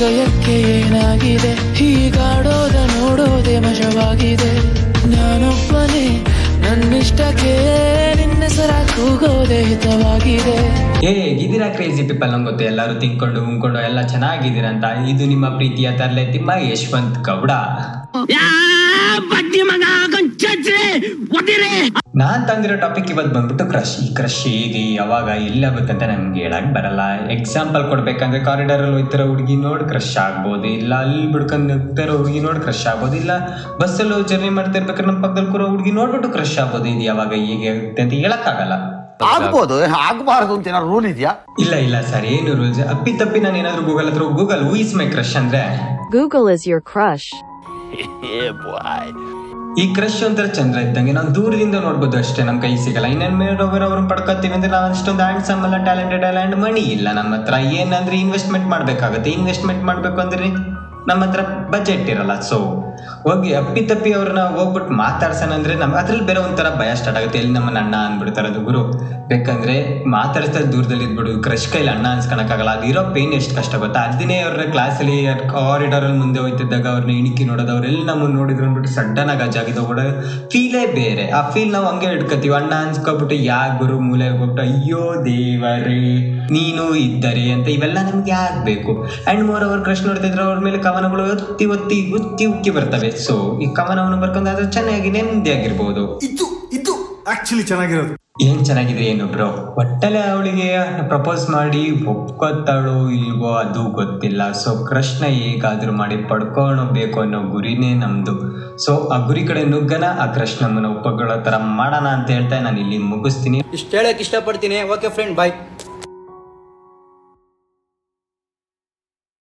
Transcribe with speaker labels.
Speaker 1: ಹೃದಯಕ್ಕೆ ಏನಾಗಿದೆ? ಹೀಗಾಡೋದ ನೋಡೋದೆ ಮಜವಾಗಿದೆ. ನಾನೊಬ್ಬನೇ ನನ್ನಿಷ್ಟಕ್ಕೆ ನಿನ್ನೆಸರ ಕೂಗೋದೆ ಹಿತವಾಗಿದೆ.
Speaker 2: ಹೇಗಿದ್ದೀರಾ ಕ್ರೇಜಿ ಪೀಪಲ್ ನಂಗೆ ಗೊತ್ತು ಎಲ್ಲರೂ ತಿನ್ಕೊಂಡು ಉಂಕೊಂಡು ಎಲ್ಲ ಚೆನ್ನಾಗಿದ್ದೀರಂತ? ಅಂತ ಇದು ನಿಮ್ಮ ಪ್ರೀತಿಯ ತರಲೆ ತಿಮ್ಮ ಯಶವಂತ್ ಗೌಡ. ನಾನ್ ತಂದಿರೋ ಟಾಪಿಕ್ ಇವತ್ತು ಬಂದ್ಬಿಟ್ಟು ಕ್ರಶ್ ಈ ಕ್ರಶ್ ಹೇಗೆ ಯಾವಾಗ ಎಲ್ಲಾಗುತ್ತೆ ಅಂತ ನಮ್ಗೆ ಹೇಳಕ್ ಬರಲ್ಲ. ಎಕ್ಸಾಂಪಲ್ ಕೊಡ್ಬೇಕಂದ್ರೆ ಕಾರಿಡಾರ್ ಅಲ್ಲಿ ಹೋಗ್ತಿರೋ ಹುಡುಗಿ ನೋಡಿ ಕ್ರಶ್ ಆಗ್ಬೋದು ಇಲ್ಲ. ಅಲ್ಲಿ ಬಿಡ್ಕೊಂಡು ಹೋಗ್ತಿರೋ ಹುಡುಗಿ ನೋಡಿ ಕ್ರಶ್ ಆಗ್ಬೋದು ಇಲ್ಲ. ಬಸ್ಸಲ್ಲಿ ಜರ್ನಿ ಮಾಡ್ತಿರ್ಬೇಕಾದ್ರೆ ನಮ್ಮ ಪಕ್ಕದಲ್ಲಿ ಕೂರೋ ಹುಡುಗಿ ನೋಡ್ಬಿಟ್ಟು ಕ್ರಶ್ ಆಗ್ಬೋದು ಇದು. ಯಾವಾಗ ಹೇಗೆ ಆಗುತ್ತೆ ಅಂತ ಹೇಳಕ್ಕಾಗಲ್ಲ.
Speaker 3: ಆಗ್ಬೋದು ಆಗ್ಬಾರ್ದು ಅಂತ ಏನಾದ್ರು ರೂಲ್ ಇದೆಯಾ?
Speaker 2: ಇಲ್ಲ ಇಲ್ಲ ಸರ್ ಏನು ರೂಲ್ಸ್ ಅಪ್ಪಿ ತಪ್ಪಿ ನಾನು ಏನಾದ್ರು ಗೂಗಲ್ ಹತ್ರ Google who is my crush ಅಂದ್ರೆ?
Speaker 4: Google is your crush.
Speaker 2: ಈ ಕ್ರಶ್ ಒಂಥರ ಚಂದ್ರ ಇದ್ದಂಗೆ. ನಾವು ದೂರದಿಂದ ನೋಡ್ಬೋದು ಅಷ್ಟೇ ನಮ್ಮ ಕೈ ಸಿಗಲ್ಲ. ಇನ್ನೇನು ಮೇಡೋವರ್ ಅವ್ರನ್ನ ಪಡ್ಕೊತೀವಿ ಅಂದ್ರೆ ನಾವು ಅಷ್ಟೊಂದು ಹ್ಯಾಂಡ್ಸಮ್ ಅಲ್ಲ ಟ್ಯಾಲೆಂಟೆಡ್ ಅಲ್ಲ ಆ್ಯಂಡ್ ಮಣಿ ಇಲ್ಲ ನಮ್ಮ ಹತ್ರ. ಏನಂದ್ರೆ ಇನ್ವೆಸ್ಟ್ಮೆಂಟ್ ಮಾಡಬೇಕಾಗುತ್ತೆ. ಇನ್ವೆಸ್ಟ್ಮೆಂಟ್ ಮಾಡಬೇಕು ಅಂದ್ರೆ ನಮ್ಮ ಹತ್ರ ಬಜೆಟ್ ಇರಲ್ಲ ಸೊ ಹೋಗಿ ಅಪ್ಪಿ ತಪ್ಪಿ ಅವ್ರನ್ನ ಹೋಗ್ಬಿಟ್ಟು ಮಾತಾಡ್ಸೋಣ ಅಂದ್ರೆ ನಮ್ಗೆ ಅದ್ರಲ್ಲಿ ಬೇರೆ ಒಂಥರ ಭಯ ಸ್ಟಾರ್ಟ್ ಆಗುತ್ತೆ. ಎಲ್ಲಿ ನಮ್ಮನ್ನ ಅಣ್ಣ ಅಂದ್ಬಿಡ್ತಾರೆ ಅದು ಗುರು. ಬೇಕಂದ್ರೆ ಮಾತಾಡ್ಸ್ತಾ ದೂರದಲ್ಲಿ ಇದ್ಬಿಡು. ಕ್ರಶ್ ಕೈಲಿ ಅಣ್ಣ ಅನ್ಸ್ಕೊಳಕ್ಕಾಗಲ್ಲ ಅದಿರೋ ಪೇನ್ ಎಷ್ಟು ಕಷ್ಟ ಗೊತ್ತಾ? ಅದನ್ನೇ ಅವ್ರ ಕ್ಲಾಸಲ್ಲಿ ಕಾರಿಡಾರ್ ಅಲ್ಲಿ ಮುಂದೆ ಹೋಯ್ತಿದ್ದಾಗ ಅವ್ರನ್ನ ಇಣಿಕಿ ನೋಡೋದು ಅವ್ರೆಲ್ಲ ನಮ್ಮನ್ನ ನೋಡಿದ್ರು ಅಂದ್ಬಿಟ್ಟು ಸಡನ್ ಆಗಿ ಅಜ್ಜಾಗಿದ್ದು ಕೂಡ ಫೀಲೇ ಬೇರೆ. ಆ ಫೀಲ್ ನಾವು ಹಂಗೆ ಹಿಡ್ಕೊತೀವಿ ಅಣ್ಣ ಅನ್ಸ್ಕೊಬಿಟ್ಟು, ಯಾ ಗುರು ಮೂಲೆ ಹೋಗ್ಬಿಟ್ಟು, ಅಯ್ಯೋ ದೇವರೇ, ನೀನು ಇದ್ದರೆ ಅಂತ ಇವೆಲ್ಲ ನಮ್ಗೆ ಆಗ್ಬೇಕು ಅಂಡ್ ಮೋರ್ ಅವ್ರ ಕ್ರಶ್ ನೋಡ್ತಿದ್ರೆ ಅವ್ರ ಮೇಲೆ ಕವನಗಳು ಒತ್ತಿ ಒತ್ತಿ ಉತ್ತಿ ಉಕ್ಕಿ ಬರ್ತವೆ. ಸೊ ಈ ಕವನವನ್ನು ಬರ್ಕೊಂಡಾದ್ರೆ ಚೆನ್ನಾಗಿ ನೆಮ್ಮದಿಯಾಗಿರ್ಬೋದು.
Speaker 5: ಇದು ಇದು ಆಕ್ಚುಲಿ ಚೆನ್ನಾಗಿರೋದು.
Speaker 2: ಏನ್ ಚೆನ್ನಾಗಿದೆ ಏನು ಬ್ರೋ ಒಟ್ಟಲೆ ಅವಳಿಗೆ ಪ್ರಪೋಸ್ ಮಾಡಿ ಒಪ್ಕೊತ್ತಾಳು ಇಲ್ವೋ ಅದು ಗೊತ್ತಿಲ್ಲ. ಸೊ ಕೃಷ್ಣ ಹೇಗಾದ್ರೂ ಮಾಡಿ ಪಡ್ಕೊಳ್ಬೇಕು ಅನ್ನೋ ಗುರಿನೇ ನಮ್ದು. ಸೊ ಆ ಗುರಿ ಕಡೆ ನುಗ್ಗನ ಆ ಕೃಷ್ಣಮ್ಮನ ಒಪ್ಪಗಳ ಒಪ್ಪಗೊಳ್ಳೋ ತರ ಮಾಡೋಣ ಅಂತ ಹೇಳ್ತಾ ನಾನು ಇಲ್ಲಿ ಮುಗಿಸ್ತೀನಿ.
Speaker 6: ಇಷ್ಟ ಹೇಳಕ್ ಇಷ್ಟಪಡ್ತೀನಿ. Okay friend bye